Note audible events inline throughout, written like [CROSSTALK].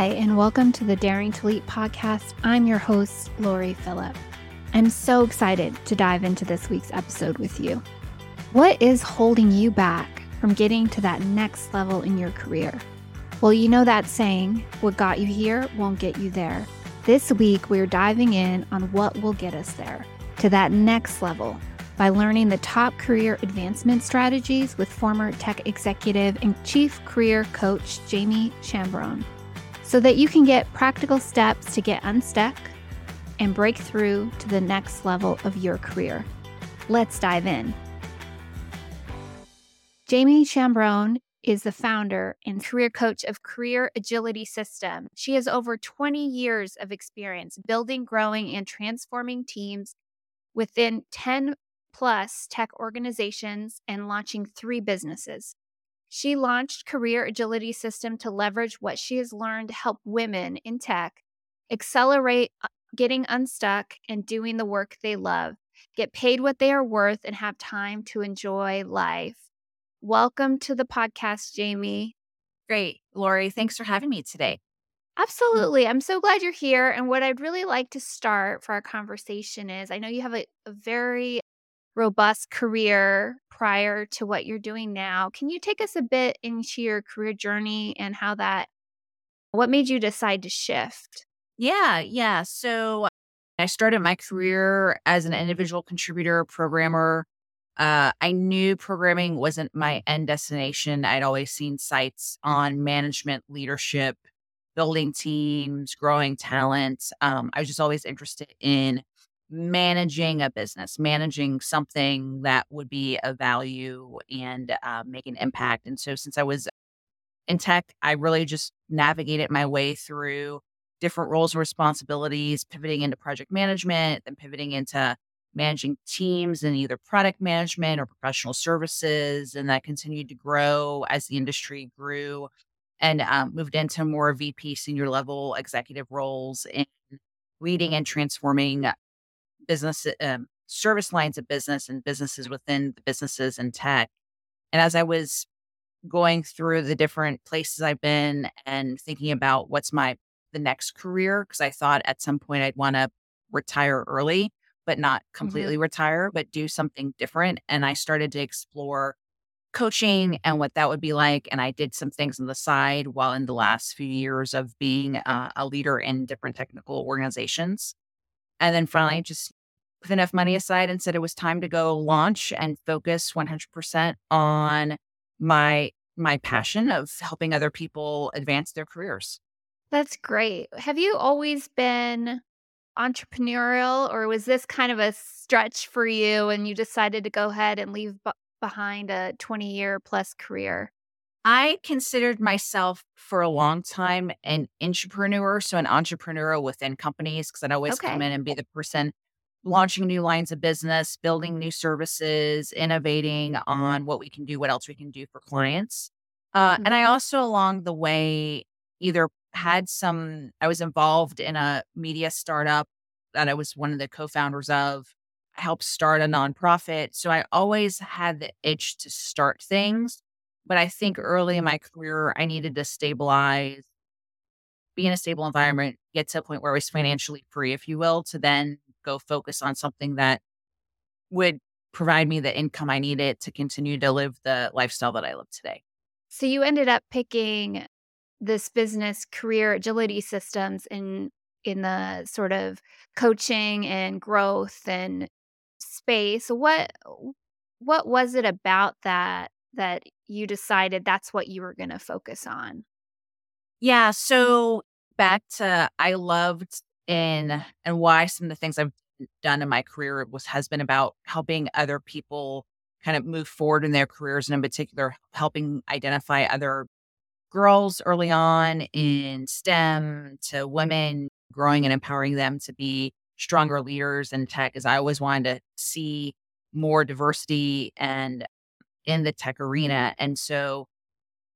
Hi, and welcome to the Daring to Leap podcast. I'm your host, Loree Philip. I'm so excited to dive into this week's episode with you. What is holding you back from getting to that next level in your career? Well, you know that saying, what got you here won't get you there. This week, we're diving in on what will get us there, to that next level, by learning the top career advancement strategies with former tech executive and chief career coach Jamie Chambron so that you can get practical steps to get unstuck and break through to the next level of your career. Let's dive in. Jamie Chambron is the founder and career coach of Career Agility System. She has over 20 years of experience building, growing, and transforming teams within 10 plus tech organizations and launching three businesses. She launched Career Agility System to leverage what she has learned to help women in tech accelerate uh, getting unstuck and doing the work they love, get paid what they are worth, and have time to enjoy life. Welcome to the podcast, Jamie. Great. Loree, thanks for having me today. Absolutely. I'm so glad you're here. And what I'd really like to start for our conversation is I know you have a, a very robust career prior to what you're doing now. Can you take us a bit into your career journey and how that, what made you decide to shift? Yeah, yeah. So I started my career as an individual contributor, programmer. Uh, I knew programming wasn't my end destination. I'd always seen sights on management, leadership, building teams, growing talent. Um, I was just always interested in managing a business, managing something that would be of value and uh, make an impact. And so, since I was in tech, I really just navigated my way through different roles and responsibilities, pivoting into project management, then pivoting into managing teams in either product management or professional services. And that continued to grow as the industry grew and um, moved into more VP senior level executive roles in leading and transforming business um, service lines of business and businesses within the businesses and tech. And as I was going through the different places I've been and thinking about what's my the next career, because I thought at some point I'd want to retire early, but not mm-hmm. completely mm-hmm. retire, but do something different. And I started to explore coaching and what that would be like. And I did some things on the side while in the last few years of being uh, a leader in different technical organizations. And then finally, mm-hmm. just put enough money aside and said it was time to go launch and focus 100% on my my passion of helping other people advance their careers. That's great. Have you always been entrepreneurial or was this kind of a stretch for you and you decided to go ahead and leave b- behind a 20 year plus career? I considered myself for a long time an entrepreneur, so an entrepreneur within companies, because I'd always okay. come in and be the person launching new lines of business, building new services, innovating on what we can do, what else we can do for clients. Uh, mm-hmm. And I also, along the way, either had some, I was involved in a media startup that I was one of the co founders of, helped start a nonprofit. So I always had the itch to start things. But I think early in my career, I needed to stabilize, be in a stable environment, get to a point where I was financially free, if you will, to then go focus on something that would provide me the income I needed to continue to live the lifestyle that I live today. So you ended up picking this business career agility systems in in the sort of coaching and growth and space. What what was it about that that you decided that's what you were going to focus on? Yeah, mm. so back to I loved in and why some of the things I've done in my career was has been about helping other people kind of move forward in their careers and in particular helping identify other girls early on in STEM to women growing and empowering them to be stronger leaders in tech as I always wanted to see more diversity and in the tech arena. And so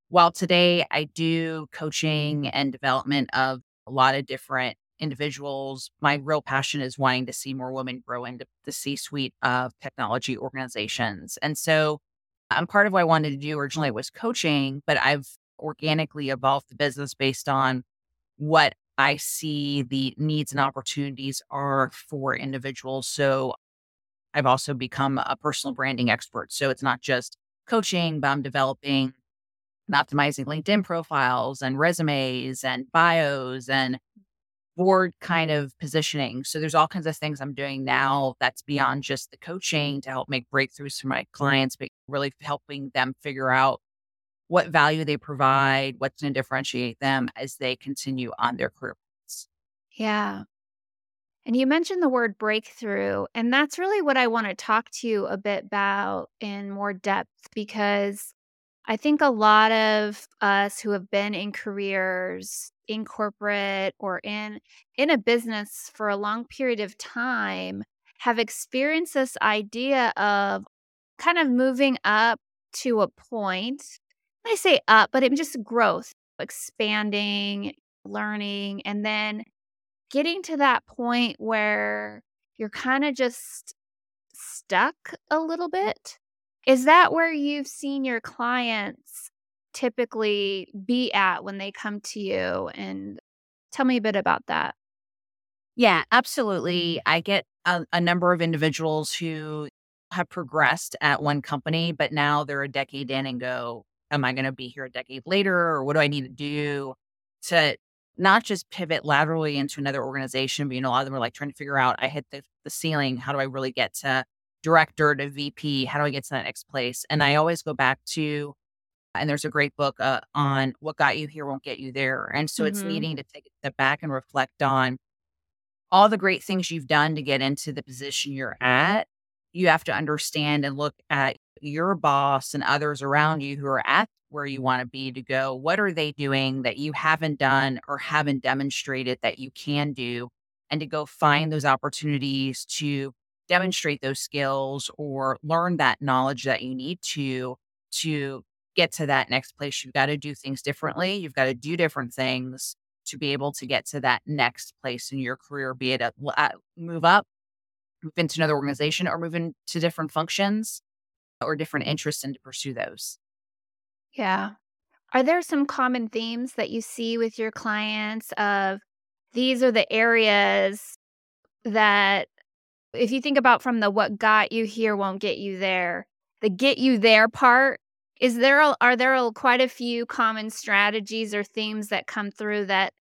while today I do coaching and development of a lot of different individuals. My real passion is wanting to see more women grow into the C suite of technology organizations. And so I'm part of what I wanted to do originally was coaching, but I've organically evolved the business based on what I see the needs and opportunities are for individuals. So I've also become a personal branding expert. So it's not just coaching, but I'm developing and optimizing LinkedIn profiles and resumes and bios and board kind of positioning. So there's all kinds of things I'm doing now that's beyond just the coaching to help make breakthroughs for my clients, but really helping them figure out what value they provide, what's going to differentiate them as they continue on their career paths. Yeah. And you mentioned the word breakthrough, and that's really what I want to talk to you a bit about in more depth because I think a lot of us who have been in careers in corporate or in in a business for a long period of time have experienced this idea of kind of moving up to a point. I say up, but it just growth, expanding, learning, and then getting to that point where you're kind of just stuck a little bit. Is that where you've seen your clients typically be at when they come to you? And tell me a bit about that. Yeah, absolutely. Mm-hmm. I get a, a number of individuals who have progressed at one company, but now they're a decade in and go, Am I going to be here a decade later? Or what do I need to do to not just pivot laterally into another organization, but you know, a lot of them are like trying to figure out I hit the, the ceiling. How do I really get to director to VP? How do I get to that next place? And I always go back to, and there's a great book uh, on what got you here won't get you there. And so mm-hmm. it's needing to take a step back and reflect on all the great things you've done to get into the position you're at. You have to understand and look at your boss and others around you who are at where you want to be to go, what are they doing that you haven't done or haven't demonstrated that you can do? And to go find those opportunities to demonstrate those skills or learn that knowledge that you need to to get to that next place you've got to do things differently you've got to do different things to be able to get to that next place in your career be it a uh, move up move into another organization or move into different functions or different interests and to pursue those yeah are there some common themes that you see with your clients of these are the areas that if you think about from the what got you here won't get you there, the get you there part, is there a, are there quite a few common strategies or themes that come through that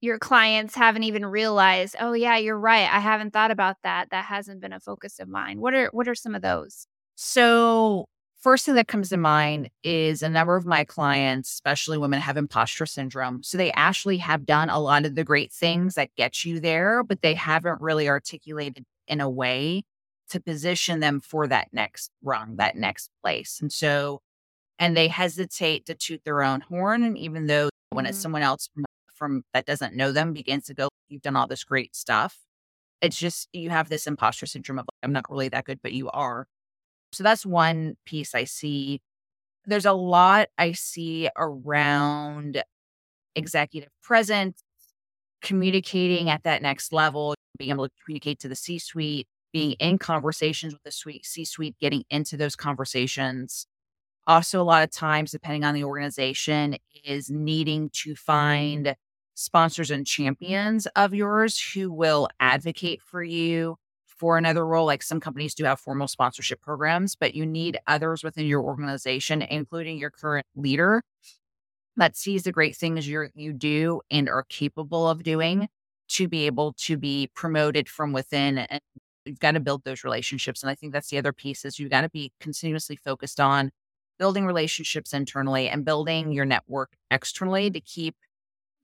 your clients haven't even realized, "Oh yeah, you're right. I haven't thought about that. That hasn't been a focus of mine." What are what are some of those? So, first thing that comes to mind is a number of my clients, especially women, have imposter syndrome. So they actually have done a lot of the great things that get you there, but they haven't really articulated in a way to position them for that next rung, that next place. And so, and they hesitate to toot their own horn. And even though when mm-hmm. it's someone else from, from that doesn't know them begins to go, you've done all this great stuff. It's just you have this imposter syndrome of I'm not really that good, but you are. So that's one piece I see. There's a lot I see around executive presence, communicating at that next level, being able to communicate to the C suite, being in conversations with the C suite, getting into those conversations. Also, a lot of times, depending on the organization, is needing to find sponsors and champions of yours who will advocate for you for another role. Like some companies do have formal sponsorship programs, but you need others within your organization, including your current leader, that sees the great things you you do and are capable of doing to be able to be promoted from within and you've got to build those relationships and i think that's the other piece is you've got to be continuously focused on building relationships internally and building your network externally to keep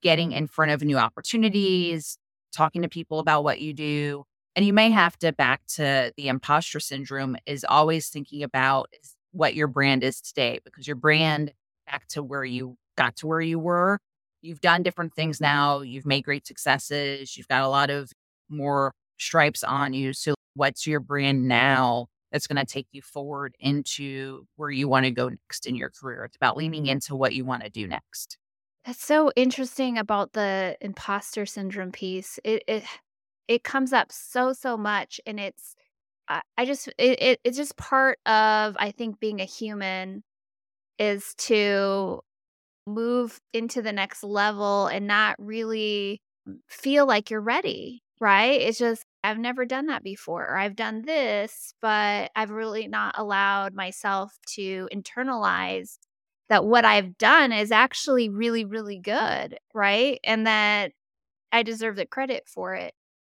getting in front of new opportunities talking to people about what you do and you may have to back to the imposter syndrome is always thinking about what your brand is today because your brand back to where you got to where you were you've done different things now. You've made great successes. You've got a lot of more stripes on you. So, what's your brand now that's going to take you forward into where you want to go next in your career? It's about leaning into what you want to do next. That's so interesting about the imposter syndrome piece. It it it comes up so so much, and it's I, I just it, it it's just part of I think being a human is to move into the next level and not really feel like you're ready, right? It's just, I've never done that before, or I've done this, but I've really not allowed myself to internalize that what I've done is actually really, really good, right? And that I deserve the credit for it.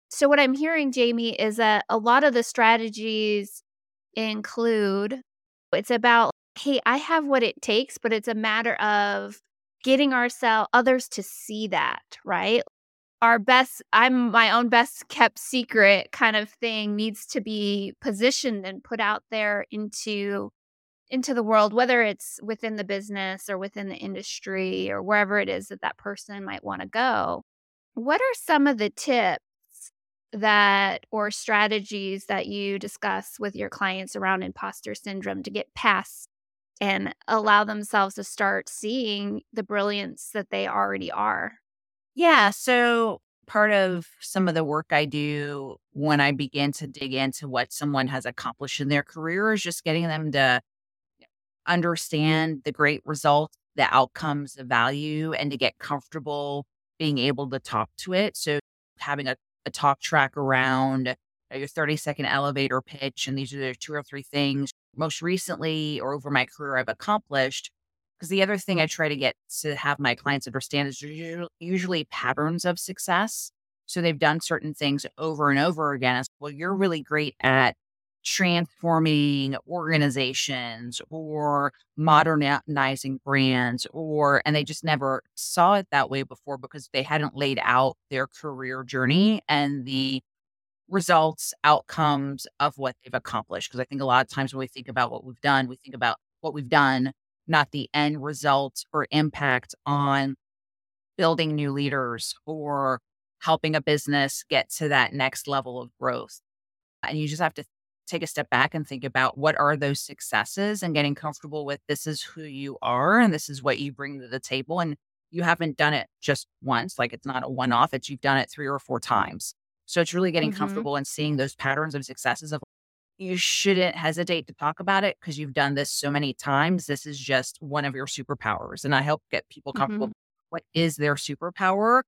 So, what I'm hearing, Jamie, is that a lot of the strategies include it's about, hey, I have what it takes, but it's a matter of getting ourselves, others to see that, right? Our best, I'm my own best kept secret kind of thing needs to be positioned and put out there into into the world whether it's within the business or within the industry or wherever it is that that person might want to go what are some of the tips that or strategies that you discuss with your clients around imposter syndrome to get past and allow themselves to start seeing the brilliance that they already are? Yeah. So, part of some of the work I do when I begin to dig into what someone has accomplished in their career is just getting them to understand the great results, the outcomes, the value, and to get comfortable being able to talk to it. So, having a talk track around uh, your 30 second elevator pitch. And these are the two or three things most recently or over my career I've accomplished. Because the other thing I try to get to have my clients understand is usually patterns of success. So they've done certain things over and over again. Well, you're really great at transforming organizations or modernizing brands or and they just never saw it that way before because they hadn't laid out their career journey and the results outcomes of what they've accomplished. Because i think a lot of times when we think about what we've done we think about what we've done not the end result or impact on building new leaders or helping a business get to that next level of growth. And you just have to take a step back and think about what are those successes and getting comfortable with this is who you are and this is what you bring to the table. And you haven't done it just once, like it's not a one off, it's you've done it three or four times. So it's really getting mm-hmm. comfortable and seeing those patterns of successes of you shouldn't hesitate to talk about it because you've done this so many times. This is just one of your superpowers. And I help get people comfortable. Mm-hmm. What is their superpower?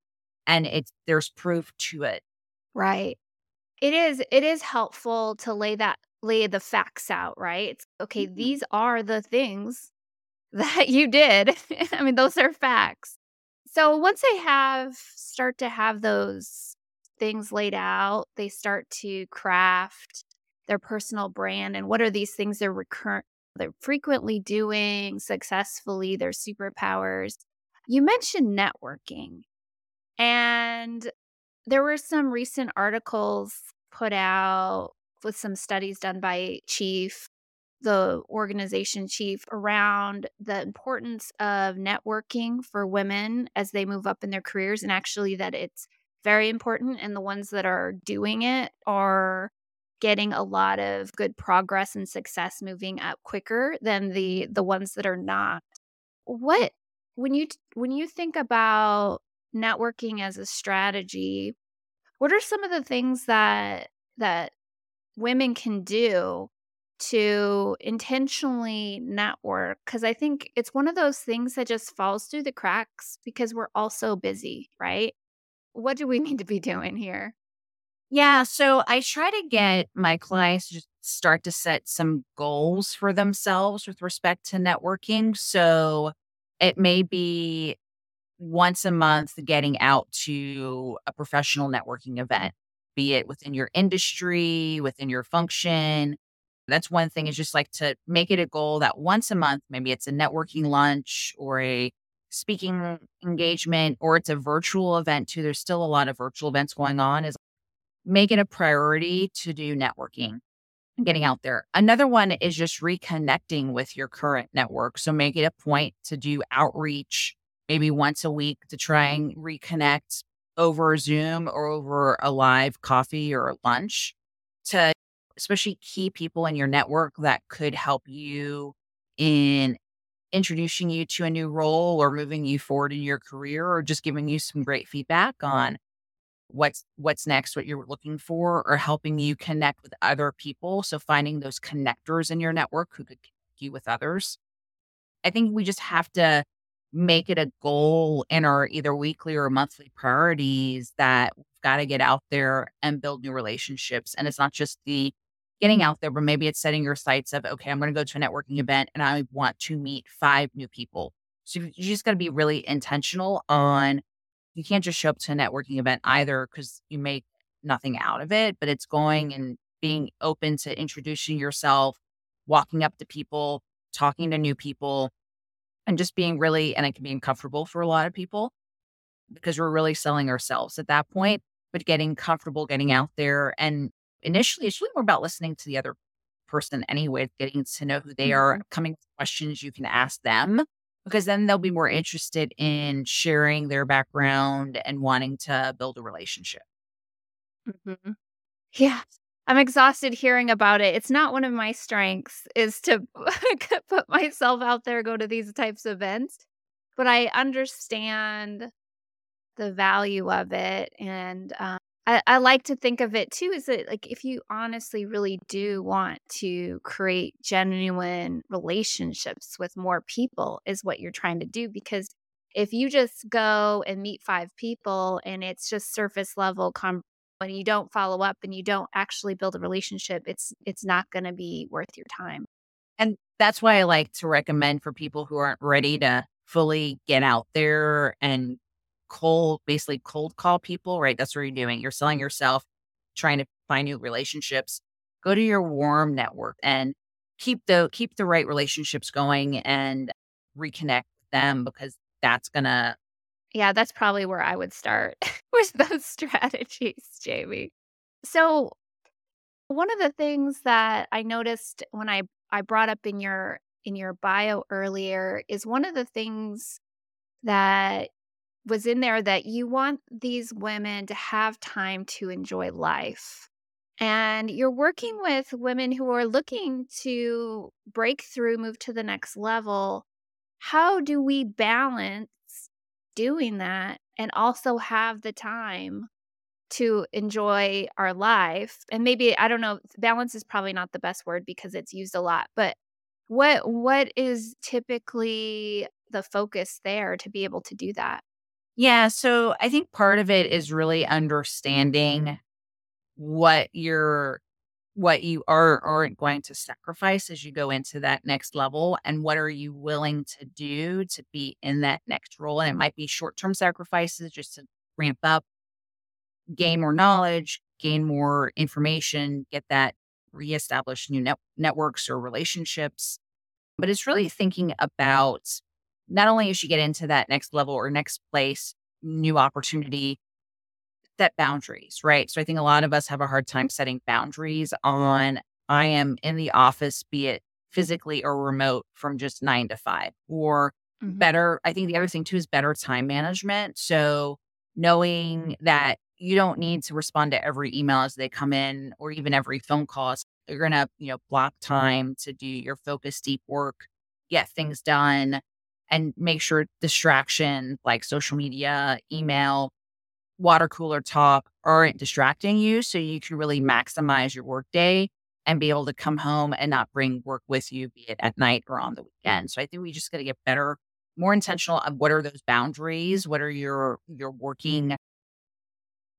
And it's there's proof to it. Right. It is it is helpful to lay that lay the facts out, right? It's okay, Mhm. these are the things [LAUGHS] that you did. [LAUGHS] I mean, those are facts. So once they have start to have those things laid out, they start to craft their personal brand and what are these things they're recurrent they're frequently doing successfully, their superpowers. You mentioned networking. And there were some recent articles put out with some studies done by Chief, the organization chief, around the importance of networking for women as they move up in their careers, and actually that it's very important. And the ones that are doing it are getting a lot of good progress and success moving up quicker than the the ones that are not what when you when you think about networking as a strategy what are some of the things that that women can do to intentionally network because I think it's one of those things that just falls through the cracks because we're all so busy, right? What do we [LAUGHS] need to be doing here? Yeah, so I try to get my clients to start to set some goals for themselves with respect to networking. So it may be once a month getting out to a professional networking event, be it within your industry, within your function. That's one thing is just like to make it a goal that once a month, maybe it's a networking lunch or a speaking engagement or it's a virtual event too. There's still a lot of virtual events going on is make it a priority to do networking and getting out there. Another one is just reconnecting with your current network. So make it a point to do outreach maybe once a week to try and mm-hmm. reconnect over Zoom or over a live coffee or lunch to especially key people in your network that could help you in introducing you to a new role or moving you forward in your career or just giving you some great feedback on what's what's next what you're looking for or helping you connect with other people. So finding those connectors in your network who could connect you with others. I think we just have to make it a goal in our either weekly or monthly priorities that we've got to get out there and build new relationships. And it's not just the getting out there, but maybe it's setting your sights of, okay, I'm going to go to a networking event and I want to meet five new people. So you just got to be really intentional on, you can't just show up to a networking event either because you make nothing out of it, but it's going and being open to introducing yourself, walking up to people, talking to new people, and just being really, and it can be uncomfortable for a lot of people because we're really selling ourselves at that point, but getting comfortable getting out there. And initially, it's really more about listening to the other person anyway, getting to know who they are, mm-hmm. coming with questions you can ask them, because then they'll be more interested in sharing their background and wanting to build a relationship. Mm-hmm. Yeah. I'm exhausted hearing about it. It's not one of my strengths is to [LAUGHS] put myself out there, go to these types of events, but I understand the value of it. And um, I, I like to think of it too is that like if you honestly really do want to create genuine relationships with more people, is what you're trying to do. Because if you just go and meet five people and it's just surface level com- when you don't follow up and you don't actually build a relationship, it's it's not going to be worth your time. And that's why I like to recommend for people who aren't ready to fully get out there and cold, basically cold call people, right? That's what you're doing. You're selling yourself, trying to find new relationships. Go to your warm network and keep the keep the right relationships going and reconnect them because that's gonna yeah, that's probably where I would start [LAUGHS] with those strategies, Jamie. So, one of the things that I noticed when I I brought up in your in your bio earlier is one of the things that was in there that you want these women to have time to enjoy life. And you're working with women who are looking to break through, move to the next level. How do we balance doing that and also have the time to enjoy our life and maybe i don't know balance is probably not the best word because it's used a lot but what what is typically the focus there to be able to do that? Yeah so i think part of it is really understanding what your what you are aren't going to sacrifice as you go into that next level and what are you willing to do to be in that next role? And it might be short-term sacrifices just to ramp up gain more knowledge gain more information get that reestablish new net- networks or relationships. But it's really thinking about not only as you get into that next level or next place new opportunity set boundaries, right? So I think a lot of us have a hard time setting boundaries on I am in the office, be it physically or remote from just nine to five, or mm-hmm. better. I think the other thing too is better time management. So knowing that you don't need to respond to every email as they come in or even every phone call. You're going to, you know, block time to do your focus deep work, get things done and make sure distraction like social media, email, water cooler talk aren't distracting you so you can really maximize your workday and be able to come home and not bring work with you, be it at night or on the weekend. So I think we just got to get better, more intentional of what are those boundaries? What are your your working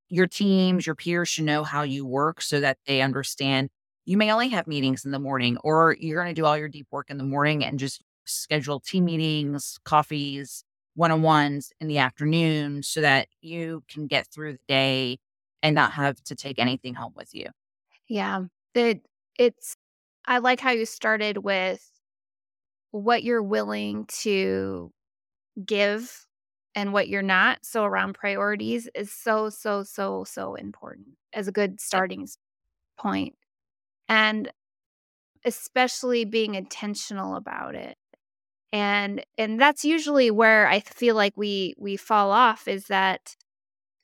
your teams, your peers should know how you work so that they understand you may only have meetings in the morning or you're going to do all your deep work in the morning and just schedule team meetings, coffees, one on ones in the afternoon so that you can get through the day and not have to take anything home with you. Yeah. It, it's, I like how you started with what you're willing to give and what you're not. So, around priorities is so, so, so, so important as a good starting point. And especially being intentional about it and and that's usually where i feel like we we fall off is that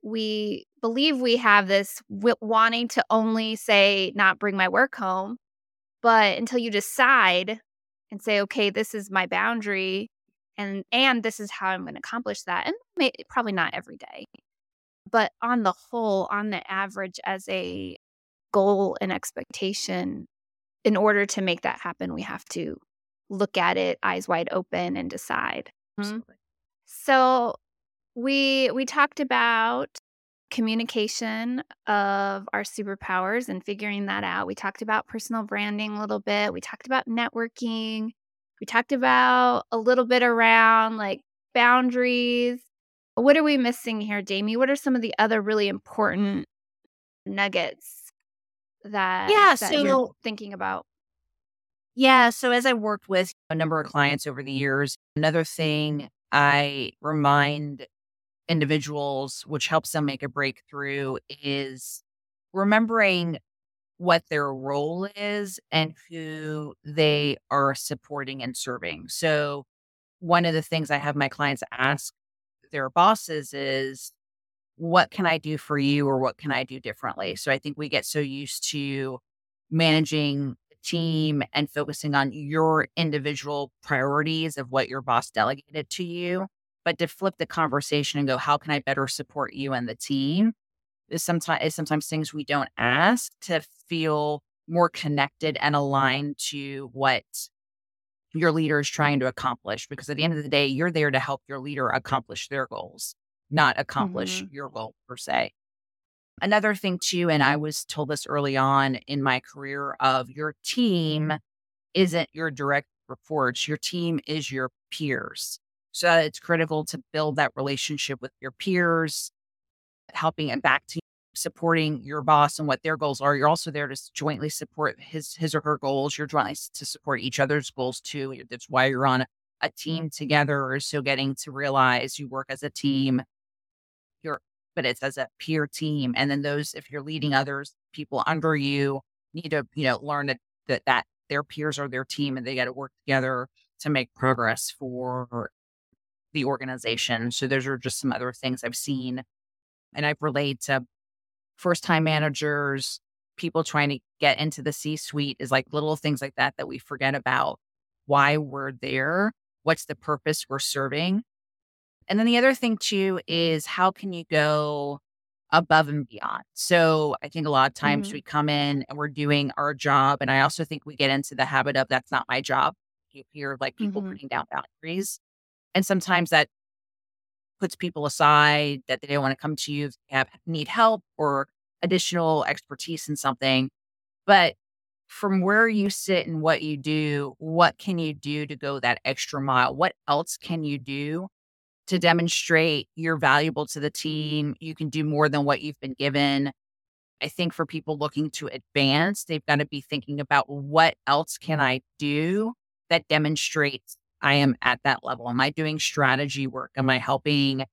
we believe we have this w- wanting to only say not bring my work home but until you decide and say okay this is my boundary and and this is how i'm going to accomplish that and may, probably not every day but on the whole on the average as a goal and expectation in order to make that happen we have to look at it eyes wide open and decide. Mm-hmm. So we we talked about communication of our superpowers and figuring that out. We talked about personal branding a little bit. We talked about networking. We talked about a little bit around like boundaries. What are we missing here, Jamie? What are some of the other really important nuggets that, yeah, that so, you're thinking about? Yeah. So as I worked with a number of clients over the years, another thing I remind individuals, which helps them make a breakthrough, is remembering what their role is and who they are supporting and serving. So, one of the things I have my clients ask their bosses is, What can I do for you, or what can I do differently? So, I think we get so used to managing team and focusing on your individual priorities of what your boss delegated to you but to flip the conversation and go, how can I better support you and the team? Is sometimes is sometimes things we don't ask to feel more connected and aligned to what your leader is trying to accomplish. Because at the end of the day, you're there to help your leader accomplish their goals, not accomplish mm-hmm. your goal per se. Another thing too, and I was told this early on in my career of your team isn't your direct reports. Your team is your peers. So it's critical to build that relationship with your peers, helping and back to supporting your boss and what their goals are. You're also there to jointly support his his or her goals. You're jointly to support each other's goals too. That's why you're on a, team together. So getting to realize you work as a team. But it's as a peer team. And then those, if you're leading others, people under you need to, you know, learn that that, that their peers are their team and they got to work together to make progress for the organization. So those are just some other things I've seen. And I've relayed to first time managers, people trying to get into the C suite is like little things like that that we forget about why we're there, what's the purpose we're serving. And then the other thing too is how can you go above and beyond? So I think a lot of times mm-hmm. we come in and we're doing our job. And I also think we get into the habit of that's not my job. You hear like people mm-hmm. putting down boundaries. And sometimes that puts people aside that they don't want to come to you, if they have need help or additional expertise in something. But from where you sit and what you do, what can you do to go that extra mile? What else can you do to demonstrate you're valuable to the mm-hmm. team? You can do more than what you've been given. I think for people looking to advance, they've got to be thinking about what else can I do that demonstrates I am at that level? Am I doing strategy work? Am I helping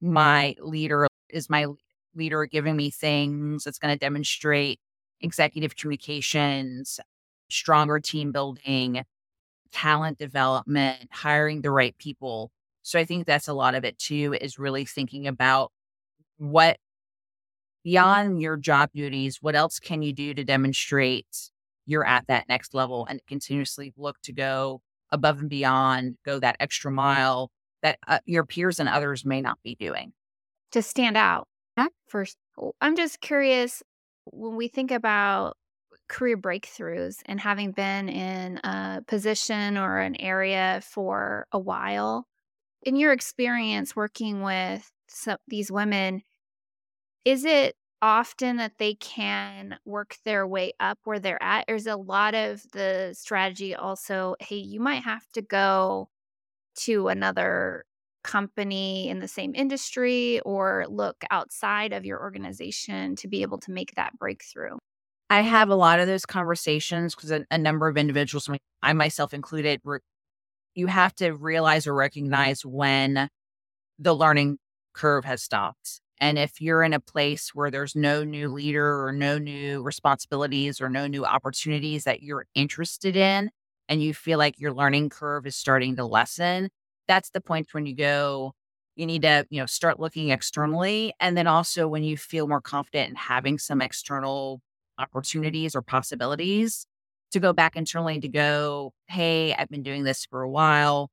my leader? Is my leader giving me things that's going to demonstrate executive communications, stronger team building, talent development, hiring the right people? So I think that's a lot of it too, is really thinking about what beyond your job duties, what else can you do to demonstrate you're at that next level and continuously look to go above and beyond, go that extra mile that uh, your peers and others may not be doing. To stand out. First, I'm just curious when we think about career breakthroughs and having been in a position or an area for a while, in your experience working with some, these women, is it often that they can work their way up where they're at? Or is a lot of the strategy also, hey, you might have to go to another company in the same industry or look outside of your organization to be able to make that breakthrough? I have a lot of those conversations because a, a, number of individuals, I myself included, re- you have to realize or recognize when the learning curve has stopped. And if you're in a place where there's no new leader or no new responsibilities or no new opportunities that you're interested in, and you feel like your learning curve is starting to lessen, that's the point when you go, you need to, you know, start looking externally. And then also when you feel more confident in having some external opportunities or possibilities to go back internally to go, hey, I've been doing this for a while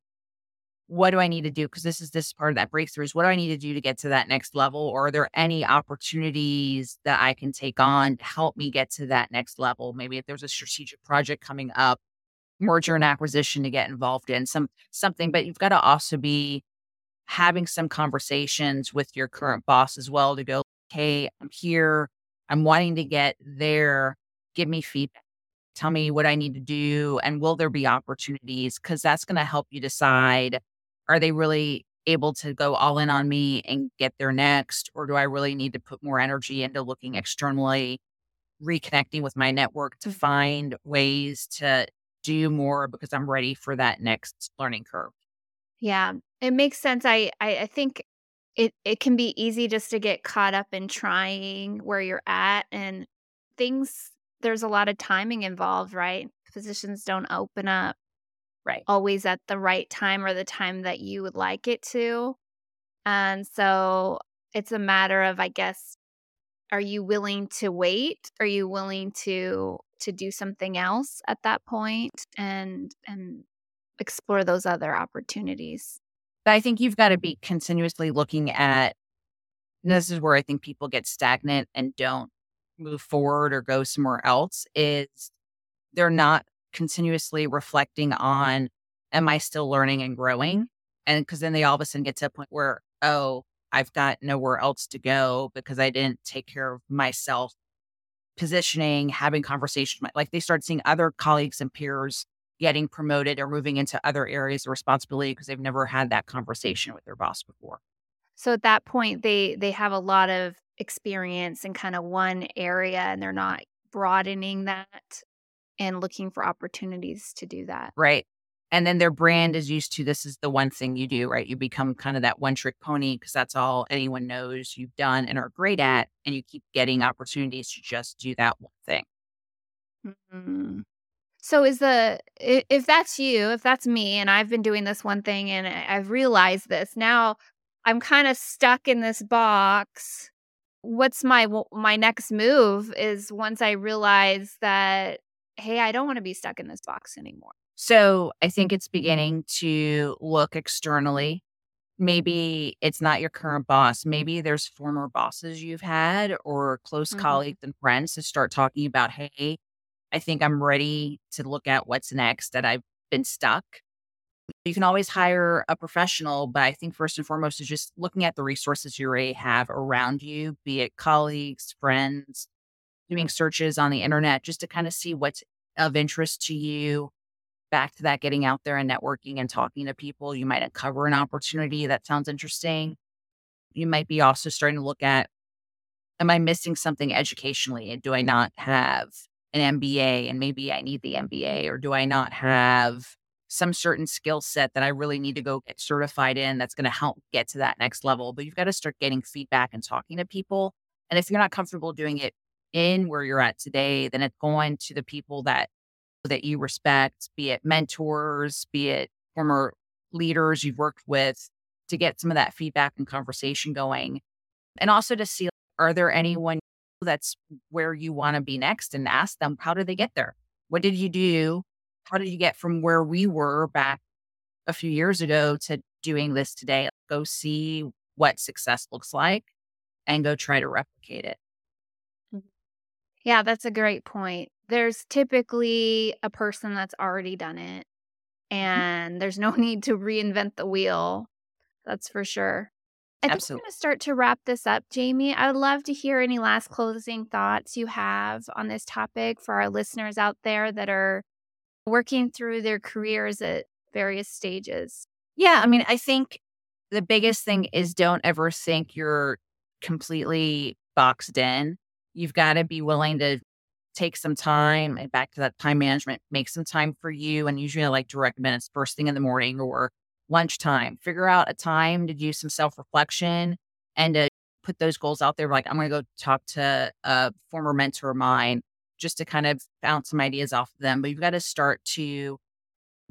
what do I need to do? Because this is this part of that breakthrough is what do I need to do to get to that next level? Or are there any opportunities that I can take on to help me get to that next level? Maybe if there's a strategic project coming up, merger and acquisition to get involved in some something, but you've got to also be having some conversations with your current boss as well to go, hey, I'm here. I'm wanting to get there. Give me feedback. Tell me what I need to do. And will there be opportunities? Because that's going to help you decide are they really able to go all in on me and get there next? Or do I really need to put more energy into looking externally, reconnecting with my network to mm. find ways to do more because I'm ready for that next learning curve? Yeah, it makes sense. I, I, I think it, it can be easy just to get caught up in trying where you're at and things, there's a lot of timing involved, right? Positions don't open up Right. always at the right time or the time that you would like it to. And so it's a matter of, I guess, are you willing to wait? Are you willing to to do something else at that point and and explore those other opportunities? But I think you've got to be mm-hmm. continuously looking at this is where I think people get stagnant and don't move forward or go somewhere else is they're not continuously reflecting on am I still learning and growing? And because then they all of a sudden get to a point where, oh, I've got nowhere else to go because I didn't take care of myself, positioning, having conversations. Like they start seeing other colleagues and peers getting promoted or moving into other areas of responsibility because they've never had that conversation with their boss before. So at that point they they have a lot of experience in kind of one area and they're not broadening that and looking for opportunities to do that. Right. And then their brand is used to this is the one thing you do, right? You become kind of that one trick pony because that's all anyone knows you've done and are great at. And you keep getting opportunities to just do that one thing. Mhm. So is the if that's you, if that's me, and I've been doing this one thing and I've realized this now, I'm kind of stuck in this box. What's my my next move? Is once I realize that hey, I don't want to be stuck in this box anymore. So I think it's beginning to look externally. Maybe it's not your current boss. Maybe there's former bosses you've had or close Mhm. colleagues and friends to start talking about, hey, I think I'm ready to look at what's next that I've been stuck. You can always hire a professional, but I think first and foremost is just looking at the resources you already have around you, be it colleagues, friends, doing searches on the internet just to kind of see what's of interest to you. Back to that, getting out there and networking and talking to people. You might uncover an opportunity that sounds interesting. You might be also starting to look at Am I missing something educationally? And do I not have an MBA? And maybe I need the MBA, or do I not have some certain skill set that I really need to go get certified in that's going to help get to that next level? But you've got to start getting feedback and talking to people. And if you're not comfortable doing it in where you're at today, then it's going to the people that that you respect, be it mentors, be it former leaders you've worked with, to get some of that feedback and conversation going. And also to see are there anyone that's where you want to be next and ask them how did they get there? What did you do? How did you get from where we were back a few years ago to doing this today? Go see what success looks like and go try to replicate it. Mm-hmm. Yeah, that's a great point. There's typically a person that's already done it, mm-hmm. and there's no [LAUGHS] need to reinvent the wheel. That's for sure. I think Absolutely. going to start to wrap this up, Jamie. I would love to hear any last closing thoughts you have on this topic for our listeners out there that are working through their careers at various stages. Yeah, I mean, I think the biggest thing is don't ever think you're completely boxed in. You've got to be willing to take some time and back to that time management, make some time for you. And usually I like to recommend it's first thing in the morning or lunchtime. Figure out a time to do some self reflection and to put those goals out there. Like, I'm going to go talk to a former mentor of mine just to kind of bounce some ideas off of them. But you've got to start to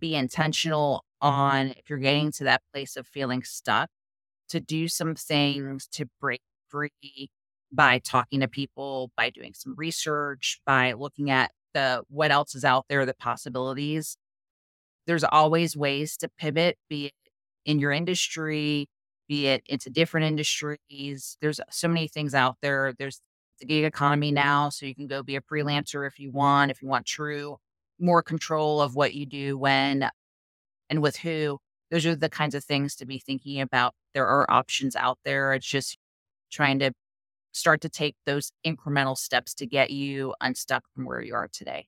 be intentional on if you're getting to that place of feeling stuck, to do some things to break free by talking to people, by doing some research, by looking at the what else is out there, the possibilities. There's always ways to pivot, be it in your industry, be it into different industries. There's so many things out there. There's the gig economy now, so you can go be a freelancer if you want, if you want true more control of what you do when and with who. those are the kinds of things to be thinking about. There are options out there. It's just trying to start to take those incremental steps to get you unstuck from where you are today.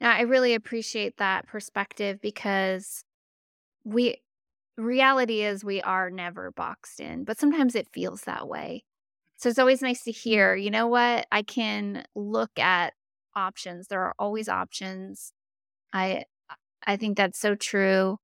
Now, I really appreciate that perspective because we reality is we are never boxed in, but sometimes it feels that way. So it's always nice to hear, you know what? I can look at options. There are always options. I I think that's so true.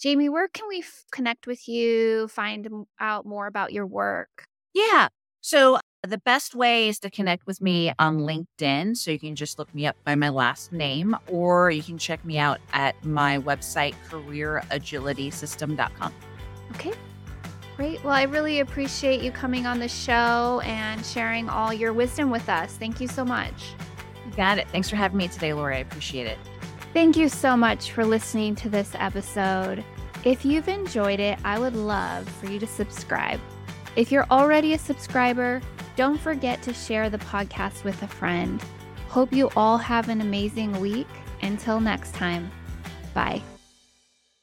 Jamie, where can we f- connect with you, find out more about your work? Yeah. So the best way is to connect with me on LinkedIn. So you can just look me up by my last name, or you can check me out at my website, careeragilitysystem.com. Okay. Great. Well, I really appreciate you coming on the show and sharing all your wisdom with us. Thank you so much. You got it. Thanks for having me today, Loree. I appreciate it. Thank you so much for listening to this episode. If you've enjoyed it, I would love for you to subscribe. If you're already a subscriber, don't forget to share the podcast with a friend. Hope you all have an amazing week. Until next time, bye.